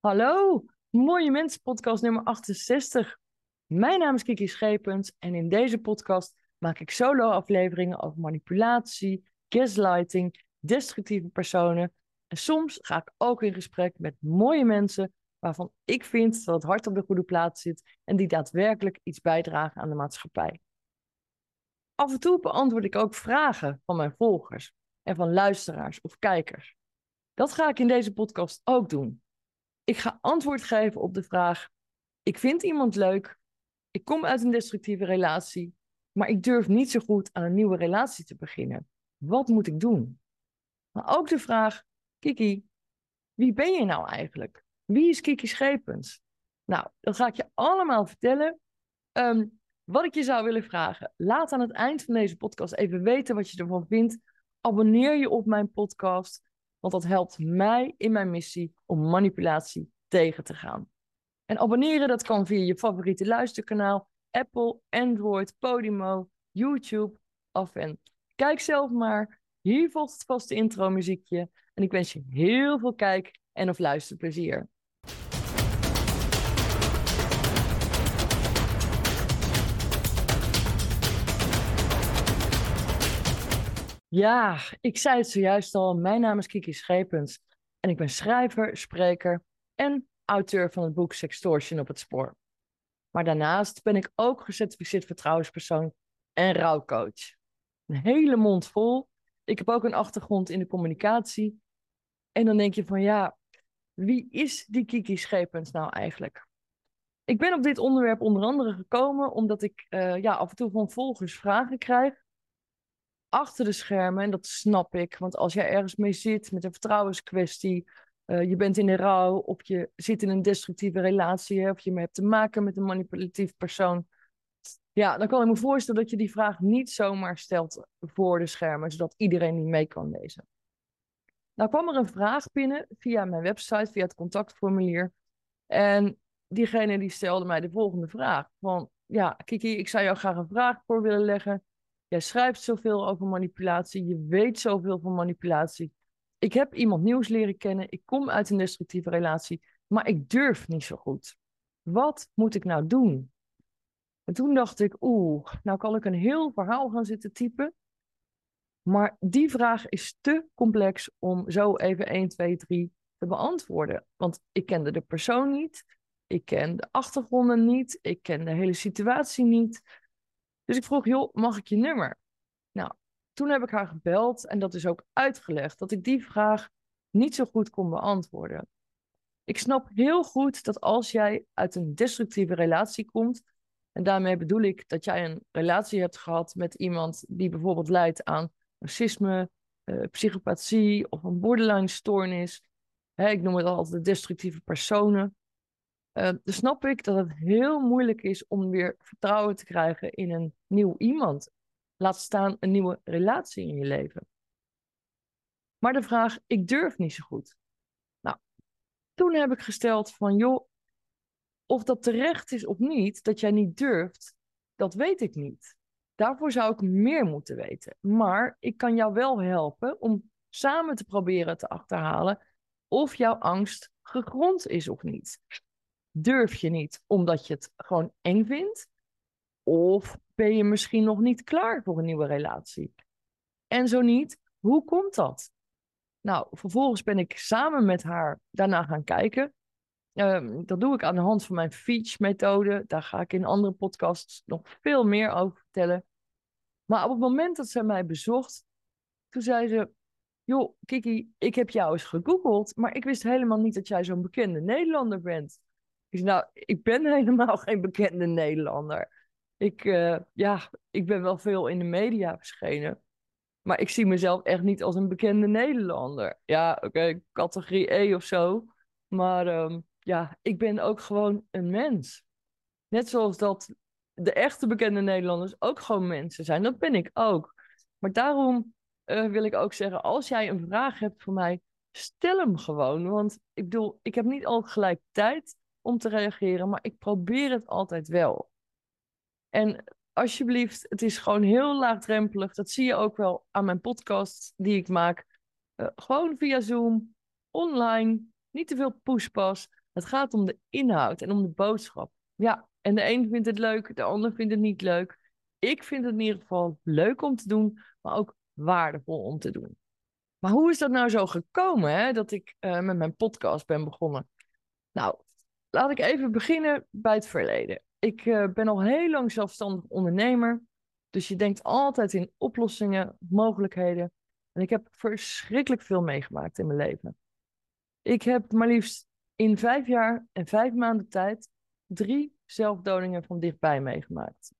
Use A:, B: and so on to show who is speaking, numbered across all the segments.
A: Hallo, Mooie Mensen podcast nummer 68. Mijn naam is Kiki Schepens en in deze podcast maak ik solo afleveringen over manipulatie, gaslighting, destructieve personen en soms ga ik ook in gesprek met mooie mensen waarvan ik vind dat het hart op de goede plaats zit en die daadwerkelijk iets bijdragen aan de maatschappij. Af en toe beantwoord ik ook vragen van mijn volgers en van luisteraars of kijkers. Dat ga ik in deze podcast ook doen. Ik ga antwoord geven op de vraag: ik vind iemand leuk, ik kom uit een destructieve relatie, maar ik durf niet zo goed aan een nieuwe relatie te beginnen. Wat moet ik doen? Maar ook de vraag: Kiki, wie ben je nou eigenlijk? Wie is Kiki Schepens? Nou, dat ga ik je allemaal vertellen. Ehm, wat ik je zou willen vragen, laat aan het eind van deze podcast even weten wat je ervan vindt. Abonneer je op mijn podcast. Want dat helpt mij in mijn missie om manipulatie tegen te gaan. En abonneren, dat kan via je favoriete luisterkanaal, Apple, Android, Podimo, YouTube of en. Kijk zelf maar. Hier volgt het vaste intro muziekje. En ik wens je heel veel kijk- en of luisterplezier. Ja, ik zei het zojuist al. Mijn naam is Kiki Schepens en ik ben schrijver, spreker en auteur van het boek Sextortion op het spoor. Maar daarnaast ben ik ook gecertificeerd vertrouwenspersoon en rouwcoach. Een hele mond vol. Ik heb ook een achtergrond in de communicatie. En dan denk je van ja, wie is die Kiki Schepens nou eigenlijk? Ik ben op dit onderwerp onder andere gekomen omdat ik uh, ja, af en toe van volgers vragen krijg achter de schermen, en dat snap ik, want als jij ergens mee zit met een vertrouwenskwestie, uh, je bent in de rouw, of je zit in een destructieve relatie, of je hebt te maken met een manipulatief persoon, ja, dan kan ik me voorstellen dat je die vraag niet zomaar stelt voor de schermen, zodat iedereen die mee kan lezen. Nou kwam er een vraag binnen via mijn website, via het contactformulier. En diegene die stelde mij de volgende vraag. Van, ja, Kiki, ik zou jou graag een vraag voor willen leggen. Jij schrijft zoveel over manipulatie, je weet zoveel van manipulatie. Ik heb iemand nieuws leren kennen, ik kom uit een destructieve relatie, maar ik durf niet zo goed. Wat moet ik nou doen? En toen dacht ik, oeh, nou kan ik een heel verhaal gaan zitten typen. Maar die vraag is te complex om zo even 1, 2, 3 te beantwoorden. Want ik kende de persoon niet, ik ken de achtergronden niet, ik ken de hele situatie niet. Dus ik vroeg, joh, mag ik je nummer? Nou, toen heb ik haar gebeld en dat is ook uitgelegd dat ik die vraag niet zo goed kon beantwoorden. Ik snap heel goed dat als jij uit een destructieve relatie komt, en daarmee bedoel ik dat jij een relatie hebt gehad met iemand die bijvoorbeeld leidt aan narcisme, uh, psychopathie of een borderline stoornis. ik noem het altijd de destructieve personen. Uh, snap ik dat het heel moeilijk is om weer vertrouwen te krijgen in een nieuw iemand. Laat staan een nieuwe relatie in je leven. Maar de vraag, ik durf niet zo goed. Nou, toen heb ik gesteld van, joh, of dat terecht is of niet, dat jij niet durft, dat weet ik niet. Daarvoor zou ik meer moeten weten. Maar ik kan jou wel helpen om samen te proberen te achterhalen of jouw angst gegrond is of niet durf je niet omdat je het gewoon eng vindt? Of ben je misschien nog niet klaar voor een nieuwe relatie? En zo niet, hoe komt dat? Nou, vervolgens ben ik samen met haar daarna gaan kijken. Ehm, dat doe ik aan de hand van mijn Feach-methode. Daar ga ik in andere podcasts nog veel meer over vertellen. Maar op het moment dat ze mij bezocht, toen zei ze: Joh, Kiki, ik heb jou eens gegoogeld, maar ik wist helemaal niet dat jij zo'n bekende Nederlander bent. Ik nou, ik ben helemaal geen bekende Nederlander. Ik, uh, ja, ik ben wel veel in de media verschenen. Maar ik zie mezelf echt niet als een bekende Nederlander. Ja, oké, categorie E of zo. Maar um, ja, ik ben ook gewoon een mens. Net zoals dat de echte bekende Nederlanders ook gewoon mensen zijn. Dat ben ik ook. Maar daarom uh, wil ik ook zeggen, als jij een vraag hebt voor mij, stel hem gewoon. Want ik bedoel, ik heb niet al gelijk tijd om te reageren, maar ik probeer het altijd wel. En alsjeblieft, het is gewoon heel laagdrempelig. Dat zie je ook wel aan mijn podcast die ik maak. Uh, gewoon via Zoom, online, niet te veel pushpas. Het gaat om de inhoud en om de boodschap. Ja, en de een vindt het leuk, de ander vindt het niet leuk. Ik vind het in ieder geval leuk om te doen, maar ook waardevol om te doen. Maar hoe is dat nou zo gekomen hè, dat ik uh, met mijn podcast ben begonnen? Nou, laat ik even beginnen bij het verleden. Ik uh, ben al heel lang zelfstandig ondernemer. Dus je denkt altijd in oplossingen, mogelijkheden. En ik heb verschrikkelijk veel meegemaakt in mijn leven. Ik heb maar liefst in vijf jaar en vijf maanden tijd drie zelfdodingen van dichtbij meegemaakt.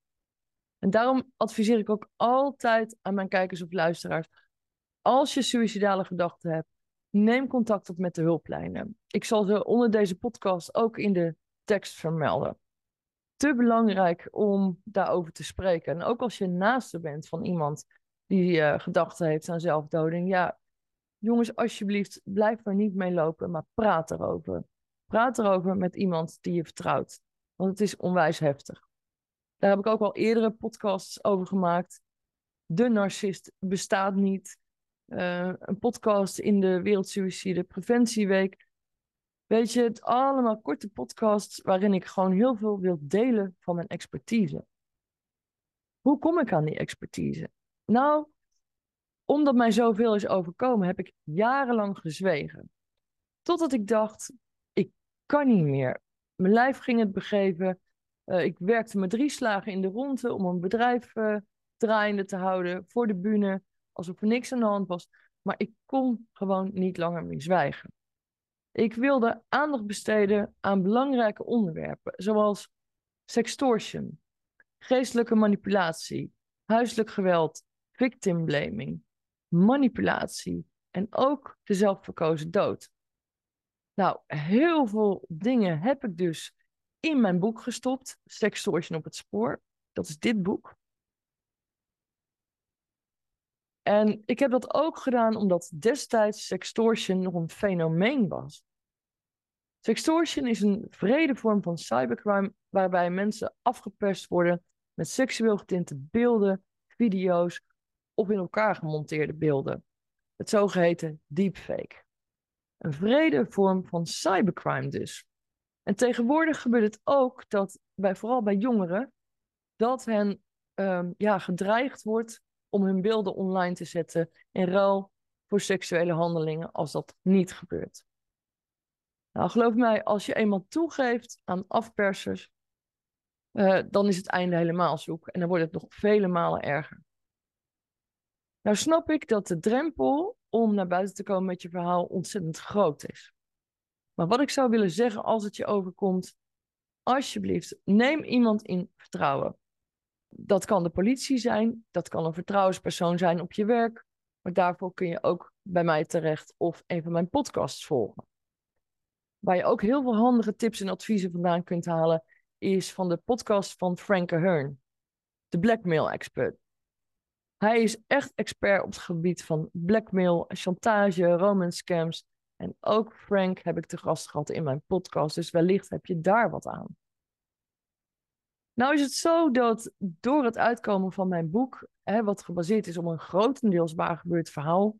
A: En daarom adviseer ik ook altijd aan mijn kijkers of luisteraars: als je suïcidale gedachten hebt, neem contact op met de hulplijnen. Ik zal ze onder deze podcast ook in de tekst vermelden. Te belangrijk om daarover te spreken. En ook als je naaste bent van iemand die uh, gedachten heeft aan zelfdoding, ja, jongens, alsjeblieft, blijf er niet mee lopen, maar praat erover. Praat erover met iemand die je vertrouwt, want het is onwijs heftig. Daar heb ik ook al eerdere podcasts over gemaakt. De narcist bestaat niet. Uh, een podcast in de Wereldsuicide Preventieweek. Weet je, het allemaal korte podcasts waarin ik gewoon heel veel wil delen van mijn expertise. Hoe kom ik aan die expertise? Nou, omdat mij zoveel is overkomen, heb ik jarenlang gezwegen. Totdat ik dacht, ik kan niet meer. Mijn lijf ging het begeven. Uh, ik werkte met drie slagen in de ronde om een bedrijf uh, draaiende te houden voor de bühne, alsof er niks aan de hand was. Maar ik kon gewoon niet langer meer zwijgen. Ik wilde aandacht besteden aan belangrijke onderwerpen, zoals sextortion, geestelijke manipulatie, huiselijk geweld, victim blaming, manipulatie en ook de zelfverkozen dood. Nou, heel veel dingen heb ik dus in mijn boek gestopt, Sextortion op het spoor. Dat is dit boek. En ik heb dat ook gedaan omdat destijds sextortion nog een fenomeen was. Sextortion is een vrede vorm van cybercrime waarbij mensen afgeperst worden met seksueel getinte beelden, video's of in elkaar gemonteerde beelden. Het zogeheten deepfake. Een vrede vorm van cybercrime dus. En tegenwoordig gebeurt het ook dat, bij, vooral bij jongeren, dat hen um, ja, gedreigd wordt om hun beelden online te zetten in ruil voor seksuele handelingen als dat niet gebeurt. Nou, geloof mij, als je eenmaal toegeeft aan afpersers, uh, dan is het einde helemaal zoek en dan wordt het nog vele malen erger. Nou snap ik dat de drempel om naar buiten te komen met je verhaal ontzettend groot is. Maar wat ik zou willen zeggen als het je overkomt, alsjeblieft, neem iemand in vertrouwen. Dat kan de politie zijn, dat kan een vertrouwenspersoon zijn op je werk, maar daarvoor kun je ook bij mij terecht of een van mijn podcasts volgen. Waar je ook heel veel handige tips en adviezen vandaan kunt halen, is van de podcast van Frank Ahern, de blackmail expert. Hij is echt expert op het gebied van blackmail, chantage, romance scams. En ook Frank heb ik te gast gehad in mijn podcast, dus wellicht heb je daar wat aan. Nou is het zo dat door het uitkomen van mijn boek, hè, wat gebaseerd is op een grotendeels waar gebeurd verhaal,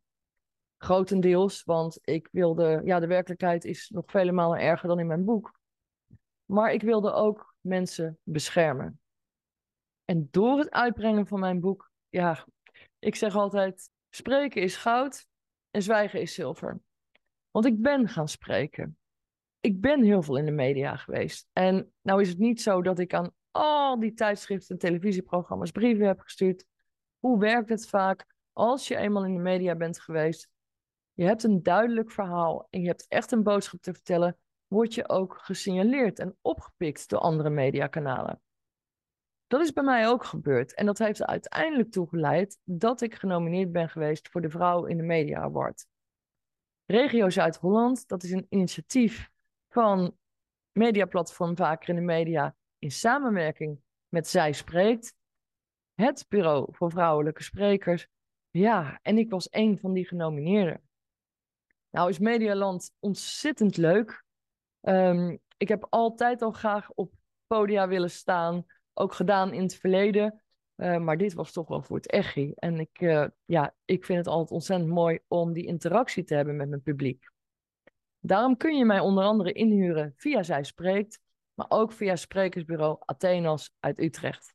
A: grotendeels, want ik wilde, ja, de werkelijkheid is nog vele malen erger dan in mijn boek, maar ik wilde ook mensen beschermen. En door het uitbrengen van mijn boek, ja, ik zeg altijd, spreken is goud en zwijgen is zilver. Want ik ben gaan spreken. Ik ben heel veel in de media geweest. En nou is het niet zo dat ik aan al die tijdschriften en televisieprogramma's brieven heb gestuurd. Hoe werkt het vaak als je eenmaal in de media bent geweest? Je hebt een duidelijk verhaal en je hebt echt een boodschap te vertellen. Word je ook gesignaleerd en opgepikt door andere mediakanalen. Dat is bij mij ook gebeurd. En dat heeft uiteindelijk toe geleid dat ik genomineerd ben geweest voor de Vrouw in de Media Award. Regio Zuid-Holland, dat is een initiatief van mediaplatform Vaker in de Media in samenwerking met Zij Spreekt. Het Bureau voor Vrouwelijke Sprekers. Ja, en ik was een van die genomineerden. Nou is Medialand ontzettend leuk. Um, ik heb altijd al graag op podia willen staan ook gedaan in het verleden. Uh, maar dit was toch wel voor het echi. En ik, uh, ja, ik vind het altijd ontzettend mooi om die interactie te hebben met mijn publiek. Daarom kun je mij onder andere inhuren via Zij Spreekt, maar ook via sprekersbureau Athenas uit Utrecht.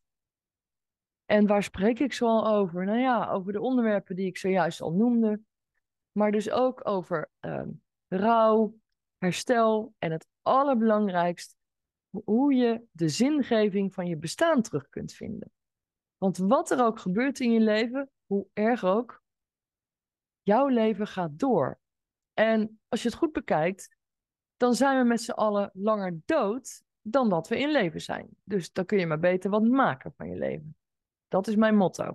A: En waar spreek ik zoal over? Nou ja, over de onderwerpen die ik zojuist al noemde, maar dus ook over uh, rouw, herstel en het allerbelangrijkst, hoe je de zingeving van je bestaan terug kunt vinden. Want wat er ook gebeurt in je leven, hoe erg ook, jouw leven gaat door. En als je het goed bekijkt, dan zijn we met z'n allen langer dood dan dat we in leven zijn. Dus dan kun je maar beter wat maken van je leven. Dat is mijn motto.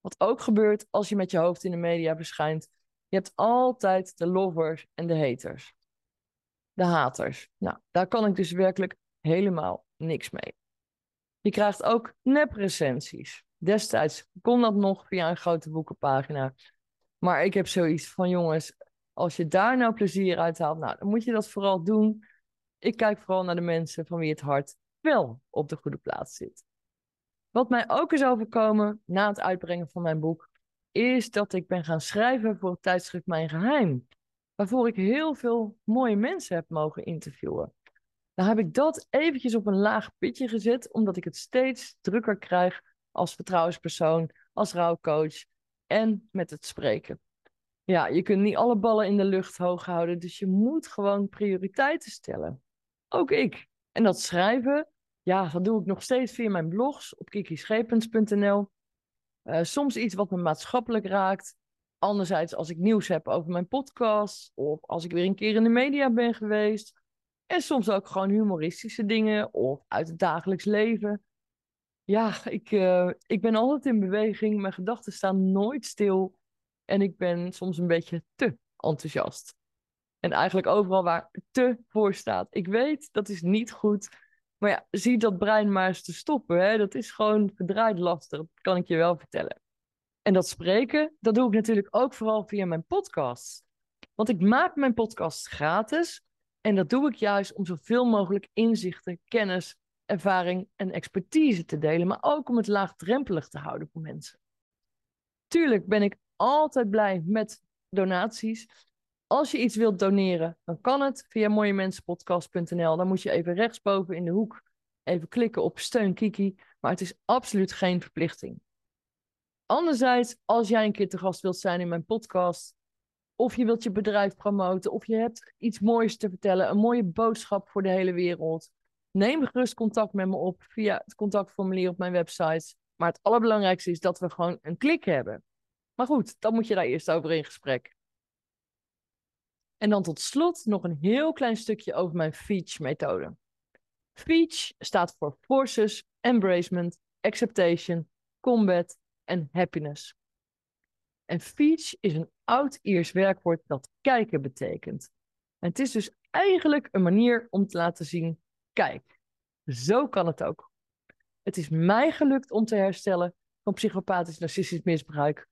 A: Wat ook gebeurt als je met je hoofd in de media verschijnt. Je hebt altijd de lovers en de haters. De haters. Nou, daar kan ik dus werkelijk helemaal niks mee. Je krijgt ook neprecensies. Destijds kon dat nog via een grote boekenpagina. Maar ik heb zoiets van, jongens, als je daar nou plezier uit haalt, nou, dan moet je dat vooral doen. Ik kijk vooral naar de mensen van wie het hart wel op de goede plaats zit. Wat mij ook is overkomen na het uitbrengen van mijn boek, is dat ik ben gaan schrijven voor het tijdschrift Mijn Geheim. Waarvoor ik heel veel mooie mensen heb mogen interviewen. Dan heb ik dat eventjes op een laag pitje gezet, omdat ik het steeds drukker krijg als vertrouwenspersoon, als rouwcoach en met het spreken. Ja, je kunt niet alle ballen in de lucht hoog houden, dus je moet gewoon prioriteiten stellen. Ook ik. En dat schrijven, ja, dat doe ik nog steeds via mijn blogs op kikischepens.nl. Uh, eh, soms iets wat me maatschappelijk raakt. Anderzijds als ik nieuws heb over mijn podcast of als ik weer een keer in de media ben geweest. En soms ook gewoon humoristische dingen of uit het dagelijks leven. Ja, ik, uh, ik ben altijd in beweging. Mijn gedachten staan nooit stil. En ik ben soms een beetje te enthousiast. En eigenlijk overal waar te voor staat. Ik weet, dat is niet goed. Maar ja, zie dat brein maar eens te stoppen. Hè? Dat is gewoon verdraaid lastig. Dat kan ik je wel vertellen. En dat spreken, dat doe ik natuurlijk ook vooral via mijn podcast. Want ik maak mijn podcast gratis. En dat doe ik juist om zoveel mogelijk inzichten, kennis, ervaring en expertise te delen. Maar ook om het laagdrempelig te houden voor mensen. Tuurlijk ben ik altijd blij met donaties. Als je iets wilt doneren, dan kan het via mooiemensenpodcast.nl. Dan moet je even rechtsboven in de hoek even klikken op steun Kiki. Maar het is absoluut geen verplichting. Anderzijds, als jij een keer te gast wilt zijn in mijn podcast, of je wilt je bedrijf promoten, of je hebt iets moois te vertellen, een mooie boodschap voor de hele wereld, neem gerust contact met me op via het contactformulier op mijn website. Maar het allerbelangrijkste is dat we gewoon een klik hebben. Maar goed, dan moet je daar eerst over in gesprek. En dan tot slot nog een heel klein stukje over mijn FEACH-methode. FEACH staat voor Forces, Embracement, Acceptation, Combat en Happiness. En FEACH is een oud-Iers werkwoord dat kijken betekent. En het is dus eigenlijk een manier om te laten zien, kijk, zo kan het ook. Het is mij gelukt om te herstellen van psychopathisch narcistisch misbruik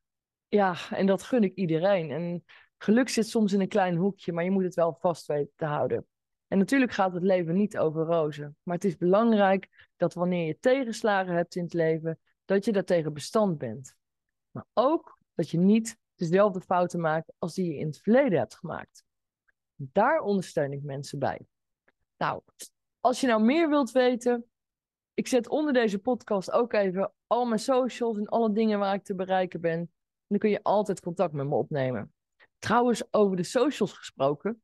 A: ja, en dat gun ik iedereen. En geluk zit soms in een klein hoekje, maar je moet het wel vast weten te houden. En natuurlijk gaat het leven niet over rozen. Maar het is belangrijk dat wanneer je tegenslagen hebt in het leven, dat je daartegen bestand bent. Maar ook dat je niet dezelfde fouten maakt als die je in het verleden hebt gemaakt. Daar ondersteun ik mensen bij. Nou, als je nou meer wilt weten, ik zet onder deze podcast ook even al mijn socials en alle dingen waar ik te bereiken ben dan kun je altijd contact met me opnemen. Trouwens, over de socials gesproken.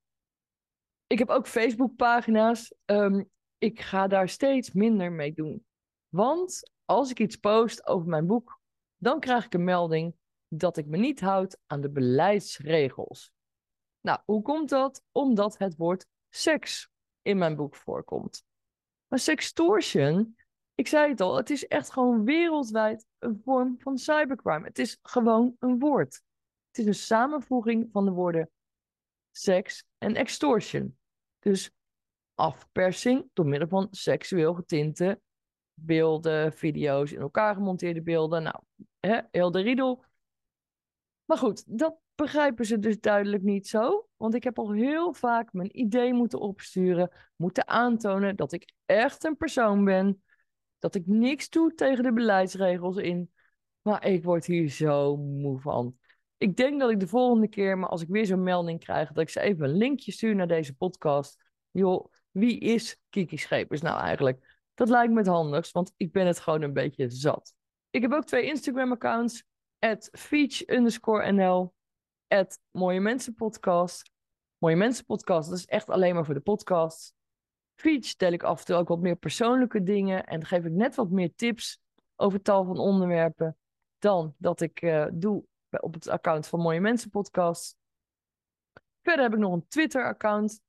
A: Ik heb ook Facebook-pagina's. Ehm, ik ga daar steeds minder mee doen. Want als ik iets post over mijn boek, dan krijg ik een melding dat ik me niet houd aan de beleidsregels. Nou, hoe komt dat? Omdat het woord seks in mijn boek voorkomt. Maar sextortion ik zei het al, het is echt gewoon wereldwijd een vorm van cybercrime. Het is gewoon een woord. Het is een samenvoeging van de woorden seks en extortion. Dus afpersing door middel van seksueel getinte beelden, video's, in elkaar gemonteerde beelden. Nou, hè, heel de riedel. Maar goed, dat begrijpen ze dus duidelijk niet zo. Want ik heb al heel vaak mijn idee moeten opsturen, moeten aantonen dat ik echt een persoon ben dat ik niks doe tegen de beleidsregels in. Maar ik word hier zo moe van. Ik denk dat ik de volgende keer, maar als ik weer zo'n melding krijg, dat ik ze even een linkje stuur naar deze podcast. Joh, wie is Kiki Schepers nou eigenlijk? Dat lijkt me het handigst, want ik ben het gewoon een beetje zat. Ik heb ook twee Instagram-accounts. At NL. At Mooie Mensen Podcast. Mooie Mensen Podcast, dat is echt alleen maar voor de podcast. Feach tel ik af en toe ook wat meer persoonlijke dingen. En geef ik net wat meer tips over tal van onderwerpen. Dan dat ik uh, doe op het account van Mooie Mensen Podcast. Verder heb ik nog een Twitter-account.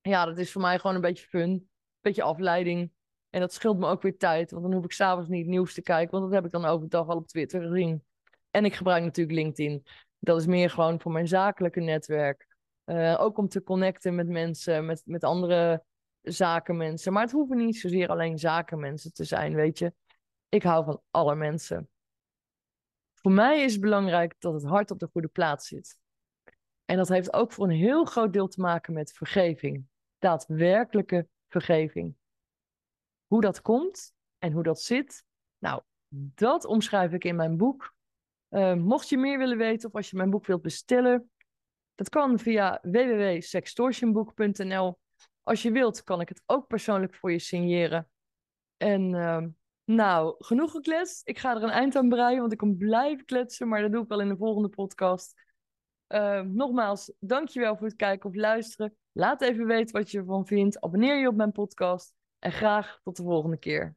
A: Ja, dat is voor mij gewoon een beetje fun. Een beetje afleiding. En dat scheelt me ook weer tijd, want dan hoef ik s'avonds niet nieuws te kijken, want dat heb ik dan overdag al op Twitter gezien. En ik gebruik natuurlijk LinkedIn. Dat is meer gewoon voor mijn zakelijke netwerk. Uh, ook om te connecten met mensen, met, met andere zakenmensen. Maar het hoeven niet zozeer alleen zakenmensen te zijn, weet je. Ik hou van alle mensen. Voor mij is het belangrijk dat het hart op de goede plaats zit. En dat heeft ook voor een heel groot deel te maken met vergeving. Daadwerkelijke vergeving. Hoe dat komt en hoe dat zit, nou, dat omschrijf ik in mijn boek. Uh, mocht je meer willen weten of als je mijn boek wilt bestellen, dat kan via www.sextortionboek.nl. Als je wilt, kan ik het ook persoonlijk voor je signeren. En uh, nou, genoeg gekletst. Ik ga er een eind aan breien, want ik kan blijven kletsen, maar dat doe ik wel in de volgende podcast. Uh, nogmaals, dankjewel voor het kijken of luisteren. Laat even weten wat je ervan vindt. Abonneer je op mijn podcast. En graag tot de volgende keer.